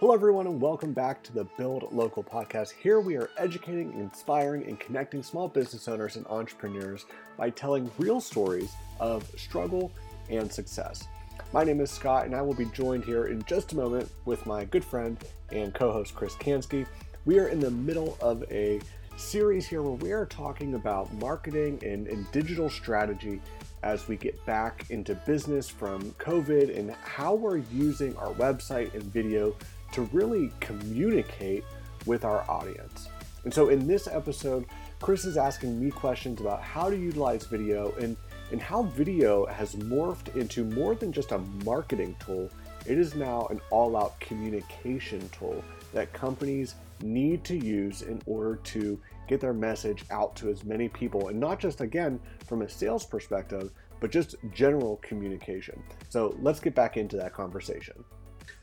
Hello, everyone, and welcome back to the Build Local podcast. Here we are educating, inspiring, and connecting small business owners and entrepreneurs by telling real stories of struggle and success. My name is Scott, and I will be joined here in just a moment with my good friend and co host Chris Kansky. We are in the middle of a series here where we are talking about marketing and, and digital strategy as we get back into business from COVID and how we're using our website and video to really communicate with our audience. And so in this episode, Chris is asking me questions about how to utilize video and, and how video has morphed into more than just a marketing tool. It is now an all out communication tool that companies need to use in order to get their message out to as many people. And not just, again, from a sales perspective, but just general communication. So let's get back into that conversation.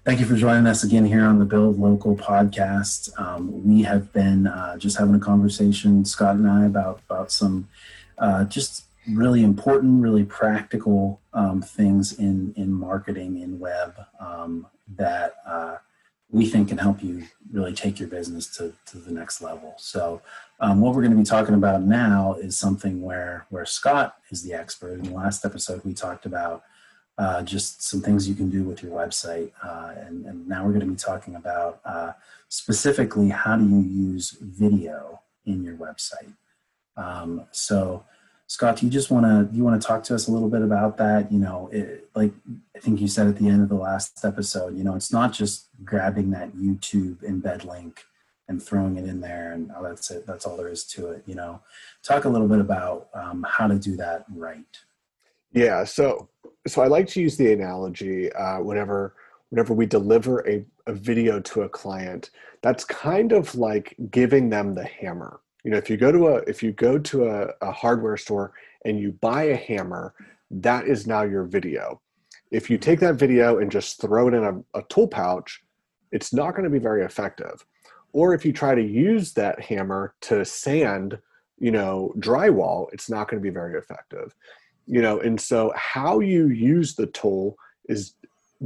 Thank you for joining us again here on the Build Local podcast. Um, we have been uh, just having a conversation, Scott and I, about about some uh, just really important, really practical um, things in in marketing in web um, that uh, we think can help you really take your business to, to the next level. So, um, what we're going to be talking about now is something where where Scott is the expert. In the last episode, we talked about uh, just some things you can do with your website, uh, and, and, now we're going to be talking about uh, specifically how do you use video in your website. Um, so, Scott, do you just want to you want to talk to us a little bit about that? You know, it, like I think you said at the end of the last episode, you know, it's not just grabbing that YouTube embed link and throwing it in there, and oh, that's it. That's all there is to it. You know, talk a little bit about um, how to do that right. Yeah. So, so I like to use the analogy uh, whenever whenever we deliver a, a video to a client. That's kind of like giving them the hammer. You know if you go to a if you go to a, a hardware store and you buy a hammer that is now your video. If you take that video and just throw it in a, a tool pouch it's not going to be very effective. Or if you try to use that hammer to sand you know drywall it's not going to be very effective you know and so how you use the tool is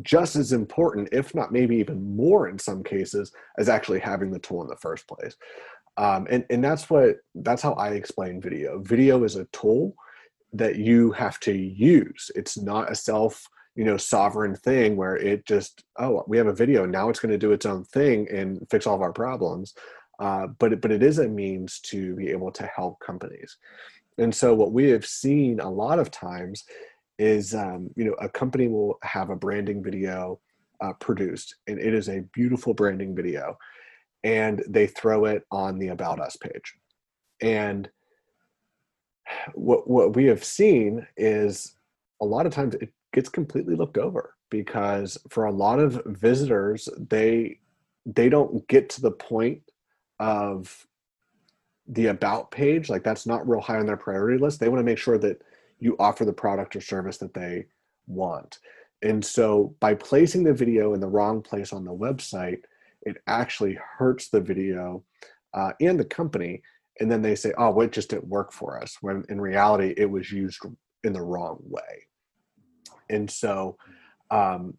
just as important if not maybe even more in some cases as actually having the tool in the first place. Um, and and that's what that's how i explain video. Video is a tool that you have to use. It's not a self you know sovereign thing where it just oh we have a video now it's going to do its own thing and fix all of our problems. Uh, but it, but it is a means to be able to help companies and so what we have seen a lot of times is um, you know a company will have a branding video uh, produced and it is a beautiful branding video and they throw it on the about us page. And what what we have seen is a lot of times it gets completely looked over because for a lot of visitors they they don't get to the point of the about page like that's not real high on their priority list they want to make sure that you offer the product or service that they want and so by placing the video in the wrong place on the website it actually hurts the video uh, and the company. And then they say, oh, well, it just didn't work for us, when in reality, it was used in the wrong way. And so, um,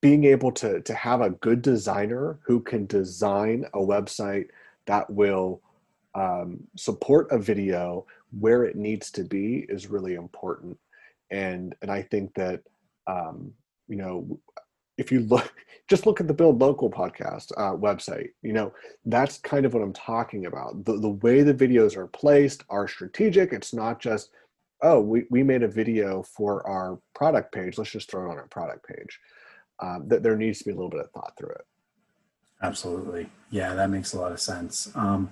being able to, to have a good designer who can design a website that will um, support a video where it needs to be is really important. And, and I think that, um, you know, if you look just look at the build local podcast uh, website you know that's kind of what i'm talking about. The, the way the videos are placed are strategic. It's not just oh we, we made a video for our product page. Let's just throw it on our product page. Um, that there needs to be a little bit of thought through it. Absolutely. Yeah that makes a lot of sense. Um,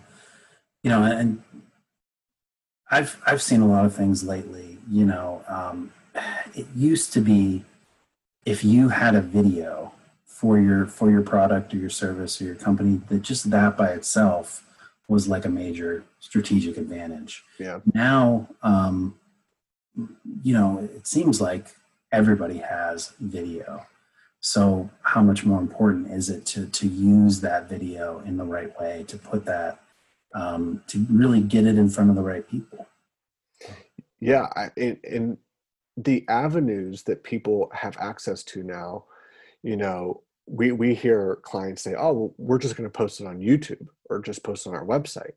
you know and i've i've seen a lot of things lately you know um, it used to be if you had a video for your for your product or your service or your company that just that by itself was like a major strategic advantage. Yeah. Now um you know it seems like everybody has video. So how much more important is it to to use that video in the right way to put that um, to really get it in front of the right people yeah and the avenues that people have access to now you know we we hear clients say, "Oh, well, we're just going to post it on YouTube or just post it on our website,"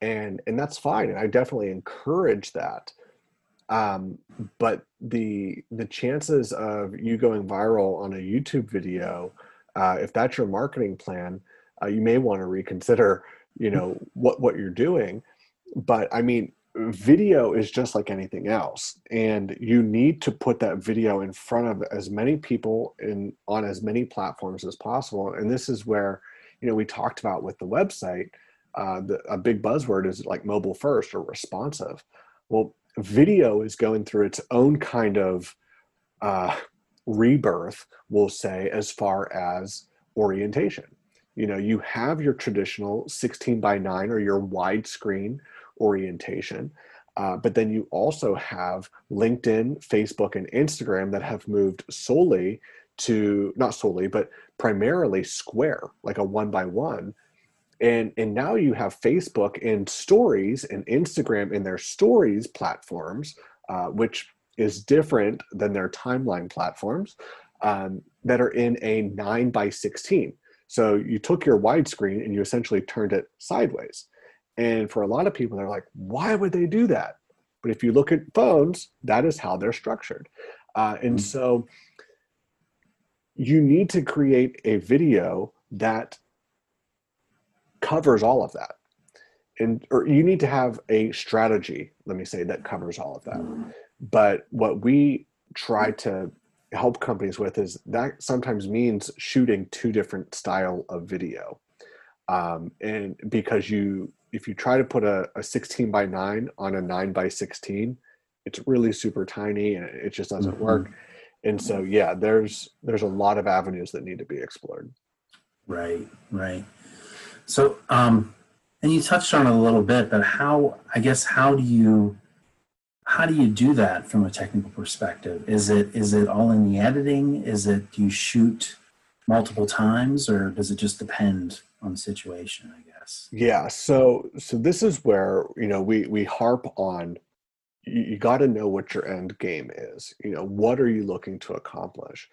and and that's fine, and I definitely encourage that. Um, but the the chances of you going viral on a YouTube video, uh, if that's your marketing plan, uh, you may want to reconsider, you know, what what you're doing. But I mean, video is just like anything else and you need to put that video in front of as many people in on as many platforms as possible and this is where you know we talked about with the website uh, the, a big buzzword is like mobile first or responsive well video is going through its own kind of uh, rebirth we'll say as far as orientation you know you have your traditional 16 by 9 or your widescreen orientation. Uh, but then you also have LinkedIn, Facebook, and Instagram that have moved solely to not solely, but primarily square, like a one by one. And, and now you have Facebook in stories and Instagram in their stories platforms, uh, which is different than their timeline platforms um, that are in a 9 by 16. So you took your widescreen and you essentially turned it sideways. And for a lot of people, they're like, why would they do that? But if you look at phones, that is how they're structured. Uh, and mm-hmm. so you need to create a video that covers all of that. And or you need to have a strategy, let me say, that covers all of that. But what we try to help companies with is that sometimes means shooting two different style of video. Um, and because you if you try to put a, a 16 by 9 on a 9 by 16 it's really super tiny and it just doesn't mm-hmm. work. And so yeah there's there's a lot of avenues that need to be explored. Right right. So um and you touched on it a little bit but how i guess how do you how do you do that from a technical perspective? Is it is it all in the editing? Is it do you shoot multiple times or does it just depend on the situation i guess? Yeah so so this is where you know we we harp on you, you got to know what your end game is. You know what are you looking to accomplish?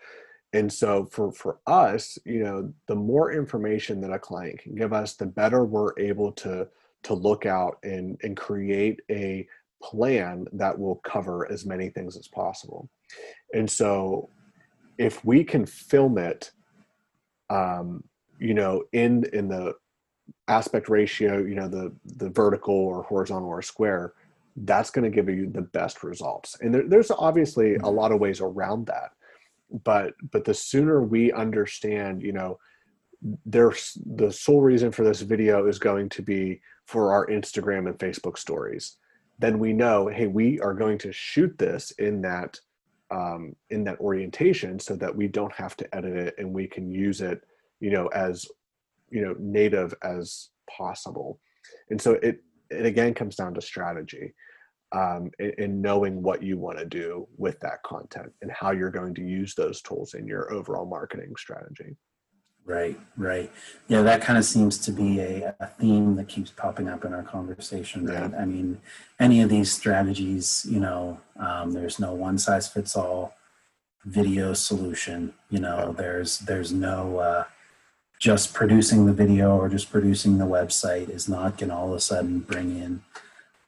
And so for for us you know the more information that a client can give us the better we're able to to look out and and create a plan that will cover as many things as possible and so if we can film it um, you know, in in the aspect ratio, you know, the the vertical or horizontal or square, that's going to give you the best results. And there, there's obviously a mm-hmm. lot of ways around that, but but the sooner we understand, you know, there's the sole reason for this video is going to be for our Instagram and Facebook stories. Then we know, hey, we are going to shoot this in that um, in that orientation so that we don't have to edit it and we can use it you know as you know native as possible. And so it it again comes down to strategy um, and, knowing what you want to do with that content and how you're going to use those tools in your overall marketing strategy right right yeah that kind of seems to be a, a theme that keeps popping up in our conversation right yeah. i mean any of these strategies you know um, there's no one size fits all video solution you know there's there's no uh, just producing the video or just producing the website is not going to all of a sudden bring in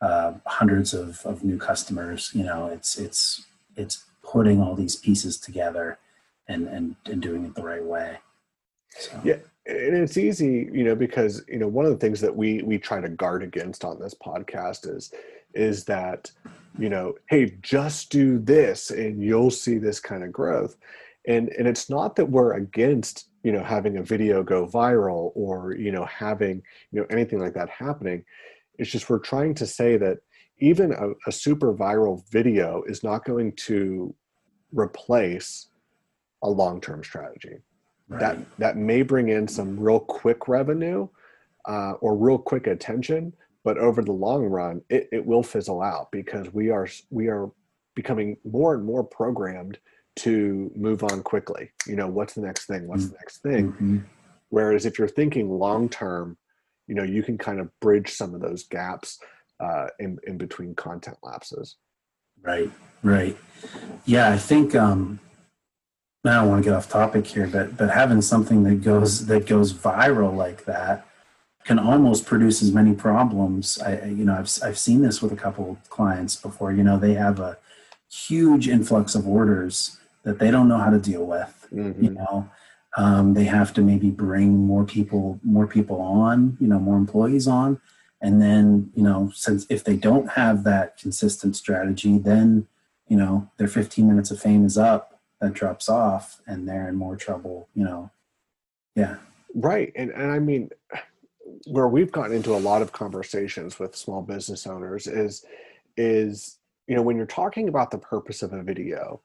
uh, hundreds of, of new customers. You know, it's it's it's putting all these pieces together and and, and doing it the right way. So. Yeah, and it's easy, you know, because you know one of the things that we we try to guard against on this podcast is is that you know, hey, just do this and you'll see this kind of growth. And and it's not that we're against you know having a video go viral or you know having you know anything like that happening it's just we're trying to say that even a, a super viral video is not going to replace a long-term strategy right. that that may bring in some real quick revenue uh, or real quick attention but over the long run it, it will fizzle out because we are we are becoming more and more programmed to move on quickly. You know, what's the next thing? What's the next thing? Mm-hmm. Whereas if you're thinking long term, you know, you can kind of bridge some of those gaps uh, in in between content lapses. Right, right. Yeah, I think um, I don't want to get off topic here, but but having something that goes that goes viral like that can almost produce as many problems. I you know I've I've seen this with a couple clients before. You know they have a huge influx of orders that they don't know how to deal with. Mm-hmm. You know um, they have to maybe bring more people more people on. You know more employees on, and then you know since if they don't have that consistent strategy, then you know their 15 minutes of fame is up that drops off and they're in more trouble you know? Yeah. Right. And and i mean where we've gotten into a lot of conversations with small business owners is is you know when you're talking about the purpose of a video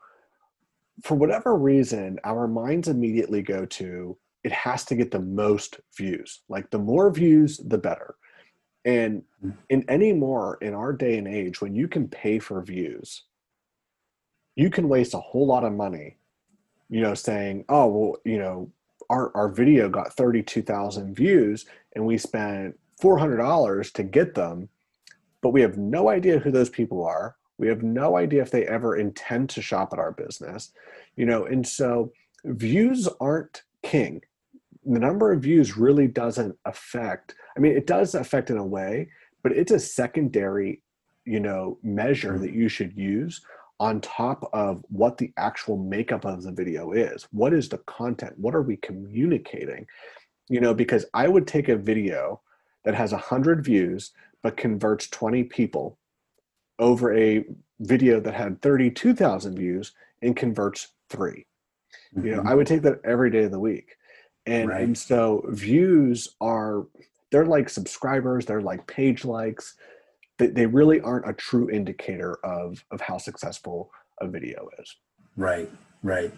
for whatever reason our minds immediately go to it has to get the most views. Like the more views the better. And mm. in any more in our day and age when you can pay for views you can waste a whole lot of money, you know, saying, oh, well, you know, our, our video got 32,000 views and we spent $400 to get them, but we have no idea who those people are. We have no idea if they ever intend to shop at our business, you know, and so views aren't king. The number of views really doesn't affect, I mean, it does affect in a way, but it's a secondary, you know, measure mm. that you should use on top of what the actual makeup of the video is. What is the content? What are we communicating? You know, because I would take a video that has 100 views but converts 20 people over a video that had 32,000 views and converts 3. Mm-hmm. You know, mm-hmm. I would take that every day of the week. And right. and so views are they're like subscribers, they're like page likes, they, they really aren't a true indicator of of how successful a video is. Right right.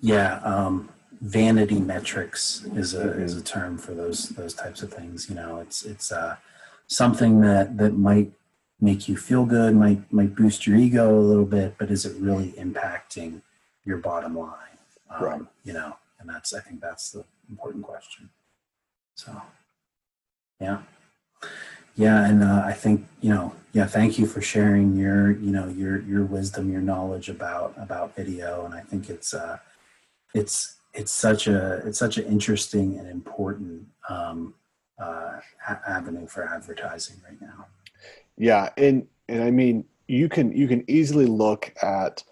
Yeah um, vanity metrics is a is a term for those those types of things you know it's it's uh, something that that might make you feel good might might boost your ego a little bit but is it really impacting your bottom line? Um, right. you know and that's i think that's the important question. So yeah yeah, and uh, I think you know, yeah, thank you for sharing your you know your your wisdom, your knowledge about about video, and I think it's uh, it's it's such a it's such an interesting and important um, uh, avenue for advertising right now. Yeah, and and I mean, you can you can easily look at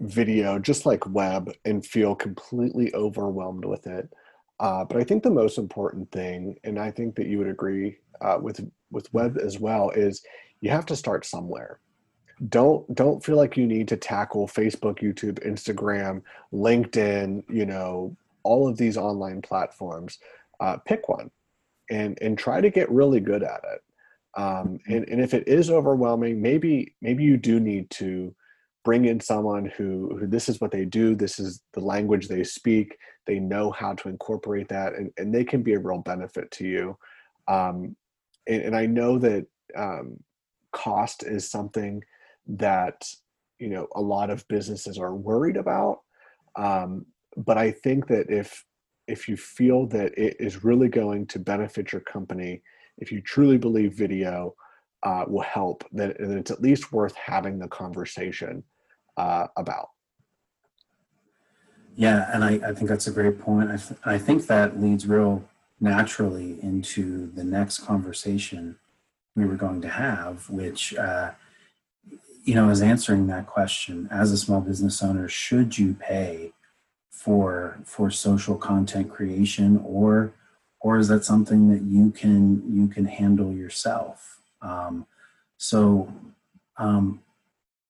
video just like web and feel completely overwhelmed with it. Uh, but I think the most important thing, and I think that you would agree uh, with with web as well is you have to start somewhere. Don't don't feel like you need to tackle facebook youtube instagram linkedin you know all of these online platforms. Uh, pick one and and try to get really good at it. Um, and, and if it is overwhelming maybe maybe you do need to bring in someone who who this is what they do this is the language they speak they know how to incorporate that and, and they can be a real benefit to you. Um, and, and I know that um, cost is something that you know a lot of businesses are worried about. Um, but I think that if if you feel that it is really going to benefit your company, if you truly believe video uh, will help, then, then it's at least worth having the conversation uh, about. Yeah, and I, I think that's a great point. I, th- I think that leads real naturally into the next conversation we were going to have, which, uh, you know, is answering that question as a small business owner, should you pay for for social content creation or or is that something that you can you can handle yourself? Um, so um,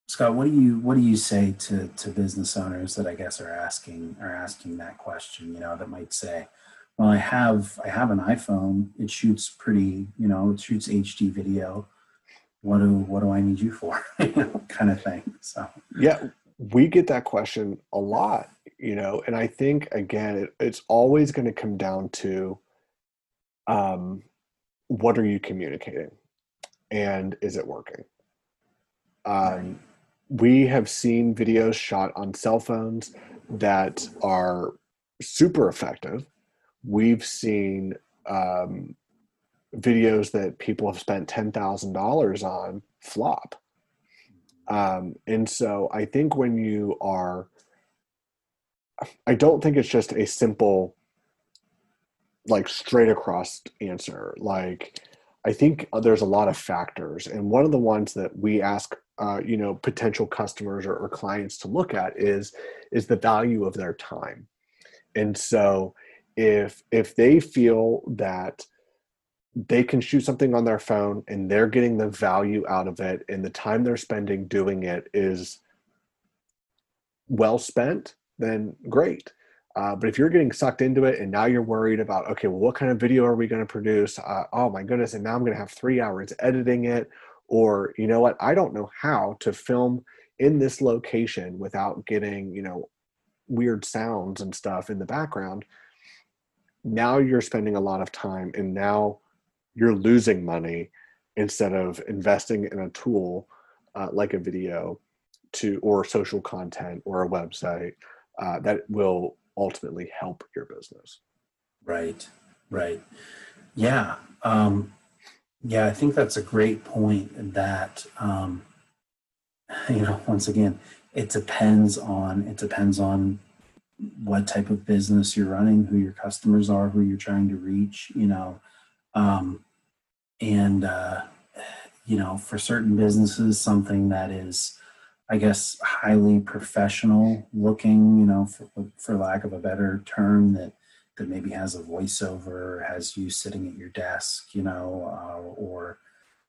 scott what do you what do you say to to business owners that i guess are asking are asking that question you know that might say well i have i have an iphone. It shoots pretty you know it shoots hd video. What do what do i need you for? Kind of thing so. Yeah we get that question a lot you know and i think again it, it's always going to come down to um what are you communicating? And is it working? Um right. we have seen videos shot on cell phones that are super effective we've seen um, videos that people have spent $10,000 on flop. Um, and so I think when you are I don't think it's just a simple, like straight across answer. Like, I think there's a lot of factors, and one of the ones that we ask, uh, you know, potential customers or, or clients to look at is is the value of their time. And so, if if they feel that they can shoot something on their phone and they're getting the value out of it and the time they're spending doing it is well spent then great. Uh, but if you're getting sucked into it and now you're worried about okay well what kind of video are we going to produce? Uh, oh my goodness and now i'm going to have three hours editing it. Or you know what i don't know how to film in this location without getting you know weird sounds and stuff in the background now you're spending a lot of time and now you're losing money instead of investing in a tool uh, like a video to or social content or a website uh, that will ultimately help your business. Right right. Yeah um, yeah i think that's a great point that um, you know once again it depends on it depends on what type of business you're running who your customers are who you're trying to reach you know um, and uh, you know for certain businesses something that is i guess highly professional looking you know for, for lack of a better term that that maybe has a voiceover has you sitting at your desk you know uh, or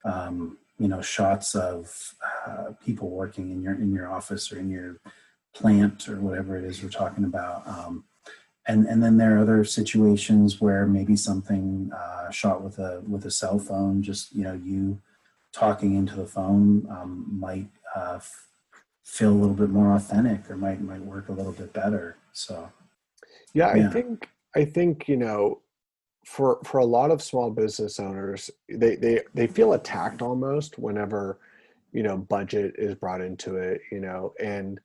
um, you know shots of uh, people working in your in your office or in your plant or whatever it is we're talking about um, and and then there are other situations where maybe something uh, shot with a with a cell phone, just you know, you talking into the phone um, might uh, f- feel a little bit more authentic, or might might work a little bit better. So, yeah, yeah. I think I think you know, for for a lot of small business owners, they they they feel attacked almost whenever you know budget is brought into it. You know, and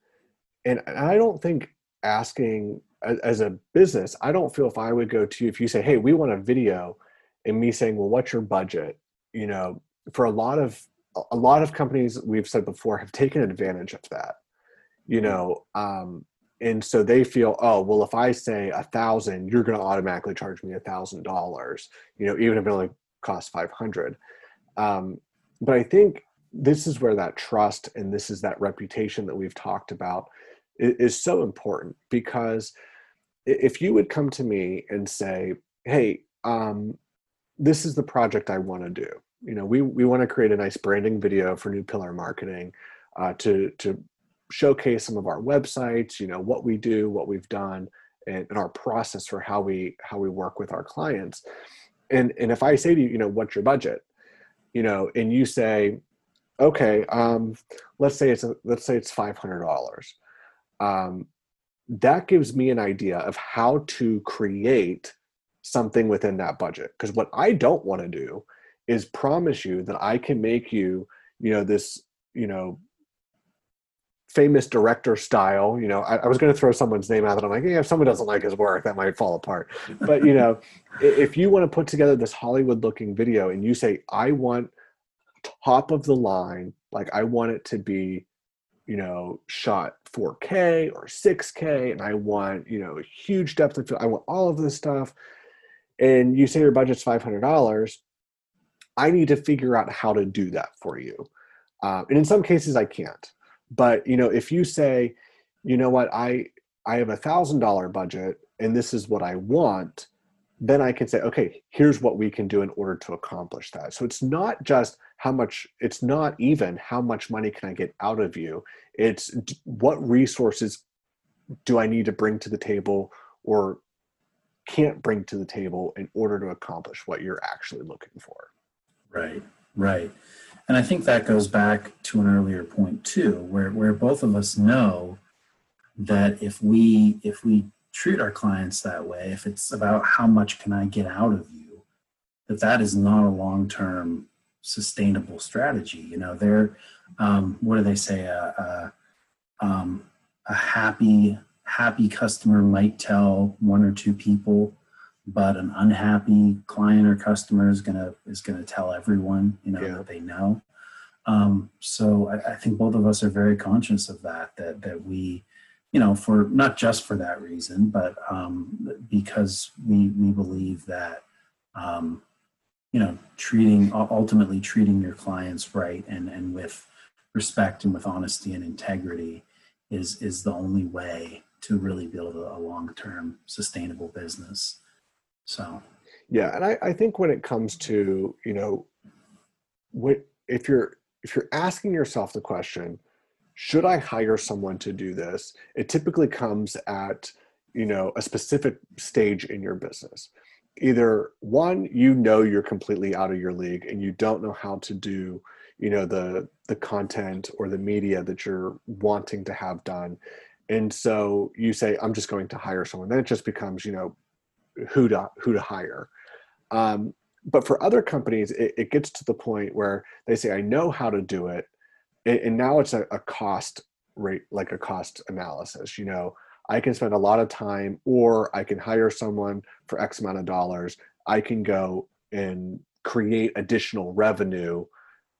and I don't think asking as a business, I don't feel if I would go to if you say, "Hey, we want a video," and me saying, "Well, what's your budget?" You know, for a lot of a lot of companies we've said before have taken advantage of that. You mm-hmm. know, um, and so they feel, "Oh, well, if I say a thousand, you're going to automatically charge me a thousand dollars." You know, even if it only costs five hundred. Um, but I think this is where that trust and this is that reputation that we've talked about is, so important because if you would come to me and say, "Hey, um, this is the project I want to do," you know, we we want to create a nice branding video for New Pillar Marketing uh, to to showcase some of our websites, you know, what we do, what we've done, and, and our process for how we how we work with our clients. And and if I say to you, you know, what's your budget, you know, and you say, okay, um, let's say it's a, let's say it's five hundred dollars. Um, that gives me an idea of how to create something within that budget. Because what i don't want to do is promise you that i can make you you know this you know famous director style you know i, I was going to throw someone's name out and i'm like yeah if someone doesn't like his work that might fall apart. But you know if you want to put together this hollywood looking video and you say i want top of the line like i want it to be you know, shot 4K or 6K, and I want, you know, huge depth of field. I want all of this stuff. And you say your budget's $500. I need to figure out how to do that for you. Uh, and in some cases, I can't. But you know, if you say, you know what, I I have a thousand dollar budget, and this is what I want, then I can say, okay, here's what we can do in order to accomplish that. So it's not just how much it's not even how much money can i get out of you. It's what resources do i need to bring to the table or can't bring to the table in order to accomplish what you're actually looking for. Right right. And i think that goes back to an earlier point too where where both of us know that if we if we treat our clients that way if it's about how much can i get out of you that that is not a long term sustainable strategy. You know, they're um, what do they say? A, a, um, a happy happy customer might tell one or two people, but an unhappy client or customer is gonna is gonna tell everyone. You know yeah. that they know. Um, so I, I, think both of us are very conscious of that. That that we you know, for not just for that reason, but um, because we we believe that um, you know treating ultimately treating your clients right and and with respect and with honesty and integrity is is the only way to really build a, a long term sustainable business. So yeah, and I, I think when it comes to you know what if you're if you're asking yourself the question should i hire someone to do this? It typically comes at you know a specific stage in your business. Either one you know you're completely out of your league and you don't know how to do you know the the content or the media that you're wanting to have done. And so you say i'm just going to hire someone. Then it just becomes you know who to who to hire. Um, but for other companies it, it, gets to the point where they say i know how to do it and, and now it's a, a cost rate like a cost analysis you know? I can spend a lot of time or i can hire someone for x amount of dollars. I can go and create additional revenue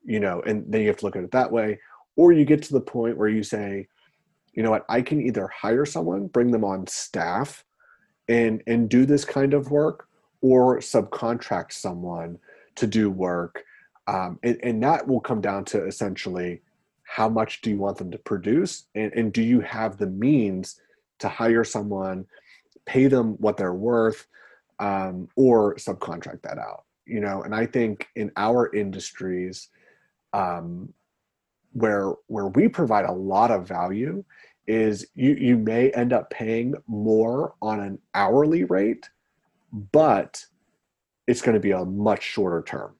you know and then you have to look at it that way. Or you get to the point where you say you know what? I can either hire someone bring them on staff and and do this kind of work or subcontract someone to do work. Um, and, and, that will come down to essentially how much do you want them to produce? And, and do you have the means to hire someone pay them what they're worth um, or subcontract that out? You know and i think in our industries um, where where we provide a lot of value is you you may end up paying more on an hourly rate but it's going to be a much shorter term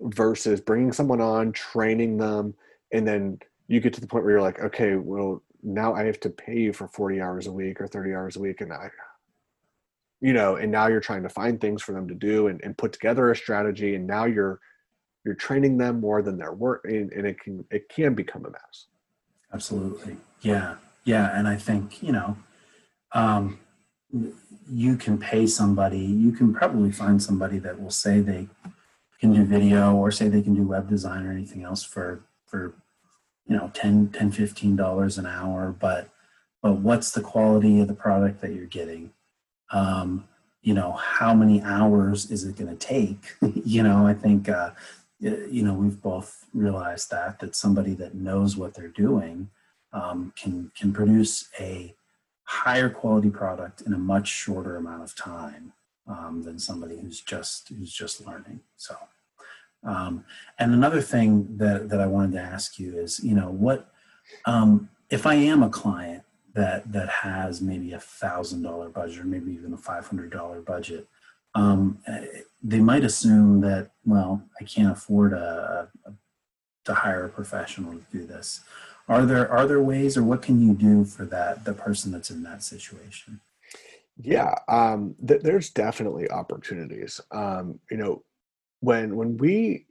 versus bringing someone on, training them, and then you get to the point where you're like, okay, well, now I have to pay you for 40 hours a week or 30 hours a week. And I, you know, and now you're trying to find things for them to do and, and put together a strategy. And now you're, you're training them more than their work and, and it can, it can become a mess. Absolutely. Yeah. Yeah. And I think, you know, um, you can pay somebody, you can probably find somebody that will say they can do video or say they can do web design or anything else for, for, you know, 10, 10, 15 dollars an hour. But, but what's the quality of the product that you're getting? Um, you know, how many hours is it going to take? you know, I think, uh, you know, we've both realized that, that somebody that knows what they're doing um, can, can produce a, higher quality product in a much shorter amount of time um, than somebody who's just who's just learning. So, um, and another thing that that I wanted to ask you is, you know, what um, if I am a client that that has maybe a thousand dollar budget or maybe even a five hundred dollar budget? Um, they might assume that well, I can't afford a, a to hire a professional to do this are there are there ways or what can you do for that the person that's in that situation yeah um, th- there's definitely opportunities um, you know when when we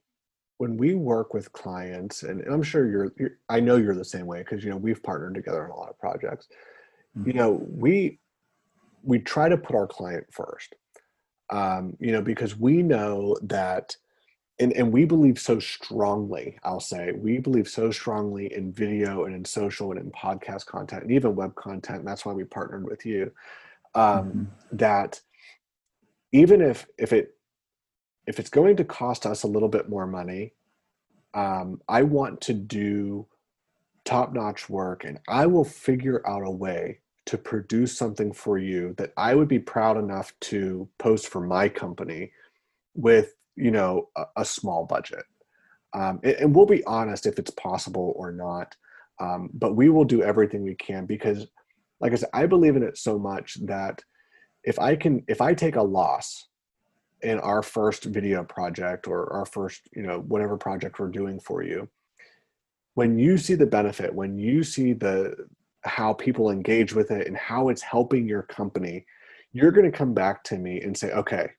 when we work with clients and, and i'm sure you're, you're, i know you're the same way because you know we've partnered together on a lot of projects mm-hmm. you know we we try to put our client first um, you know because we know that and, and we believe so strongly i'll say we believe so strongly in video and in social and in podcast content and even web content and that's why we partnered with you um, mm-hmm. that even if if it if it's going to cost us a little bit more money um, i want to do top notch work and i will figure out a way to produce something for you that i would be proud enough to post for my company with you know a, a small budget. Um, and, and, we'll be honest if it's possible or not um, but we will do everything we can because like i said i believe in it so much that if i can if i take a loss in our first video project or our first you know whatever project we're doing for you when you see the benefit when you see the how people engage with it and how it's helping your company you're going to come back to me and say okay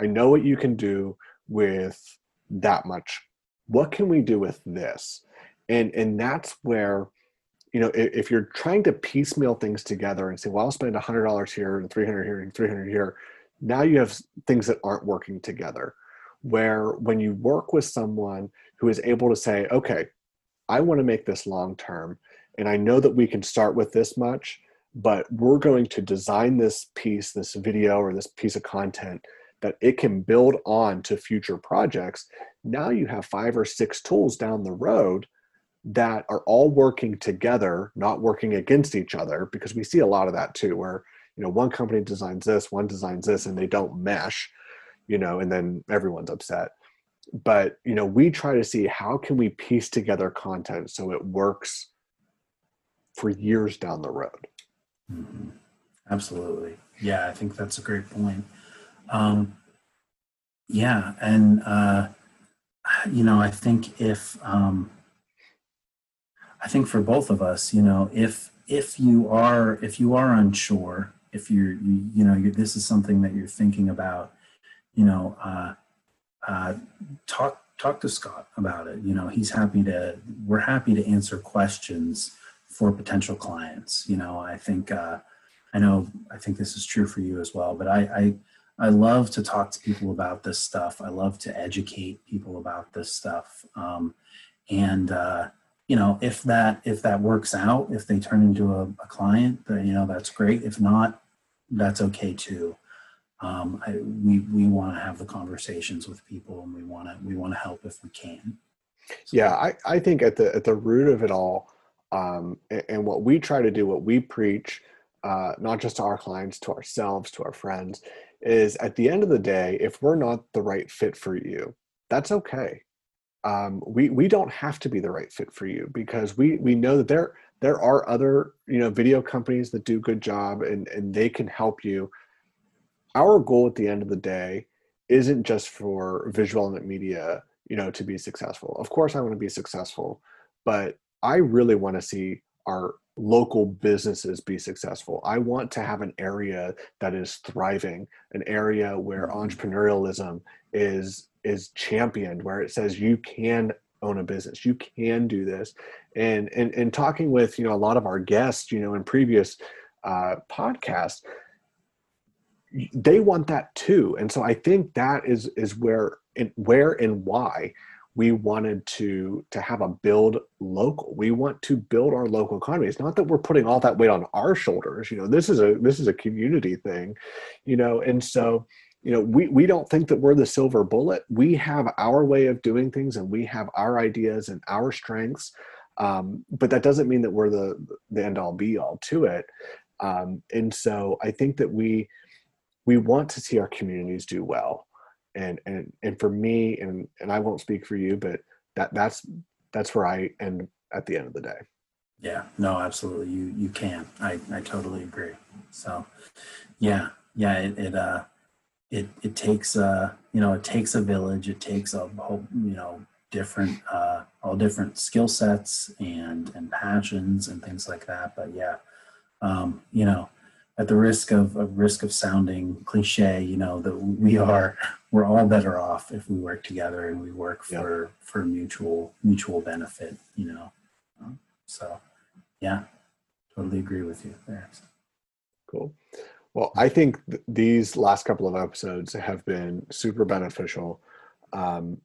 I know what you can do with that much. What can we do with this? And and that's where, you know, if, you're trying to piecemeal things together and say, well, I'll spend hundred dollars here and three hundred here and three hundred here, now you have things that aren't working together. Where when you work with someone who is able to say, okay, I want to make this long term, and I know that we can start with this much, but we're going to design this piece, this video, or this piece of content that it can build on to future projects. Now you have five or six tools down the road that are all working together, not working against each other, because we see a lot of that too, where you know one company designs this, one designs this, and they don't mesh, you know, and then everyone's upset. But you know, we try to see how can we piece together content so it works for years down the road. Mm-hmm. Absolutely. Yeah, I think that's a great point. Um, yeah, and uh, you know, I think if um, I think for both of us, you know, if if you are if you are unsure, if you're you, you know you this is something that you're thinking about, you know, uh, uh, talk talk to Scott about it. You know, he's happy to. We're happy to answer questions for potential clients. You know, I think uh, I know I think this is true for you as well. But I, I I love to talk to people about this stuff. I love to educate people about this stuff. Um, and uh, you know, if that if that works out, if they turn into a, a client, then you know that's great. If not, that's okay too. Um, I, we we want to have the conversations with people, and we want to we want to help if we can. So. Yeah, I, I think at the at the root of it all, um, and, and, what we try to do, what we preach, uh, not just to our clients, to ourselves, to our friends, is at the end of the day, if we're not the right fit for you, that's okay. Um, we we don't have to be the right fit for you because we we know that there there are other you know video companies that do good job and and they can help you. Our goal at the end of the day isn't just for visual element media you know to be successful. Of course, I want to be successful, but I really want to see our local businesses be successful. I want to have an area that is thriving, an area where mm-hmm. entrepreneurialism is is championed, where it says you can own a business, you can do this. And and and talking with you know a lot of our guests, you know, in previous uh, podcasts, they want that too. And so I think that is is where and where and why we wanted to to have a build local we want to build our local economy it's not that we're putting all that weight on our shoulders you know this is a this is a community thing you know and so you know we we don't think that we're the silver bullet. We have our way of doing things and we have our ideas and our strengths. Um, but that doesn't mean that we're the the end all be all to it. Um, and so i think that we we want to see our communities do well. And and and for me and and i won't speak for you but that that's that's where i end at the end of the day. Yeah. No absolutely. You you can. I i totally agree. So yeah. Yeah it, it uh it it takes a you know it takes a village it takes a whole you know different uh all different skill sets and and passions and things like that but yeah um you know at the risk of, of risk of sounding cliche, you know, that we are we're all better off if we work together and we work for for mutual mutual benefit, you know. So yeah, totally agree with you there. Cool. Well, I think th- these last couple of episodes have been super beneficial. Um,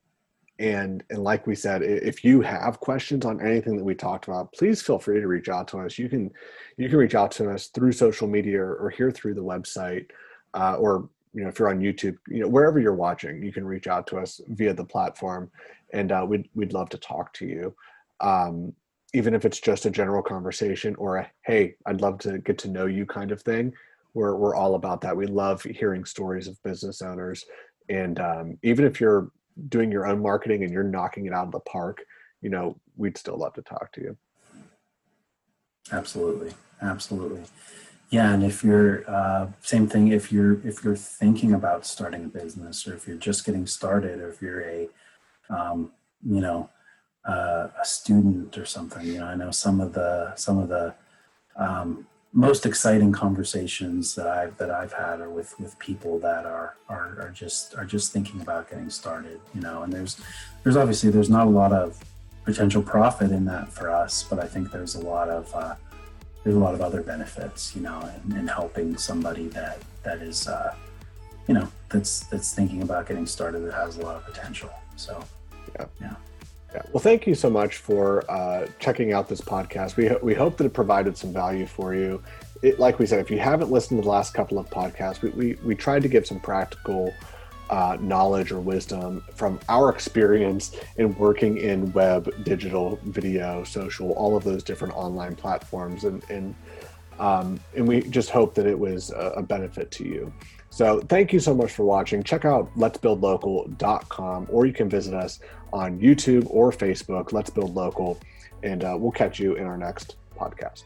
and and like we said if you have questions on anything that we talked about please feel free to reach out to us you can you can reach out to us through social media or here through the website uh, or you know if you're on youtube you know wherever you're watching you can reach out to us via the platform and uh, we'd, we'd love to talk to you um, even if it's just a general conversation or a hey i'd love to get to know you kind of thing we're, we're all about that we love hearing stories of business owners and um, even if you're doing your own marketing and you're knocking it out of the park, you know, we'd still love to talk to you. Absolutely. Absolutely. Yeah, and if you're uh, same thing, if you're if you're thinking about starting a business, or if you're just getting started, or if you're a um, you know uh, a student or something, you know, I know some of the some of the um, most exciting conversations that I've that I've had are with with people that are are are just are just thinking about getting started, you know. And there's there's obviously there's not a lot of potential profit in that for us, but I think there's a lot of uh, there's a lot of other benefits, you know, in, in helping somebody that that is uh, you know that's that's thinking about getting started that has a lot of potential. So yeah, yeah. Yeah. Well, thank you so much for uh, checking out this podcast. We, we hope that it provided some value for you. It, like we said, if you haven't listened to the last couple of podcasts, we, we, we tried to give some practical uh, knowledge or wisdom from our experience in working in web, digital, video, social, all of those different online platforms. And, and, um, and we just hope that it was a, a benefit to you. So thank you so much for watching. Check out letsbuildlocal.com or you can visit us on YouTube or Facebook, Let's Build Local, and uh, we'll catch you in our next podcast.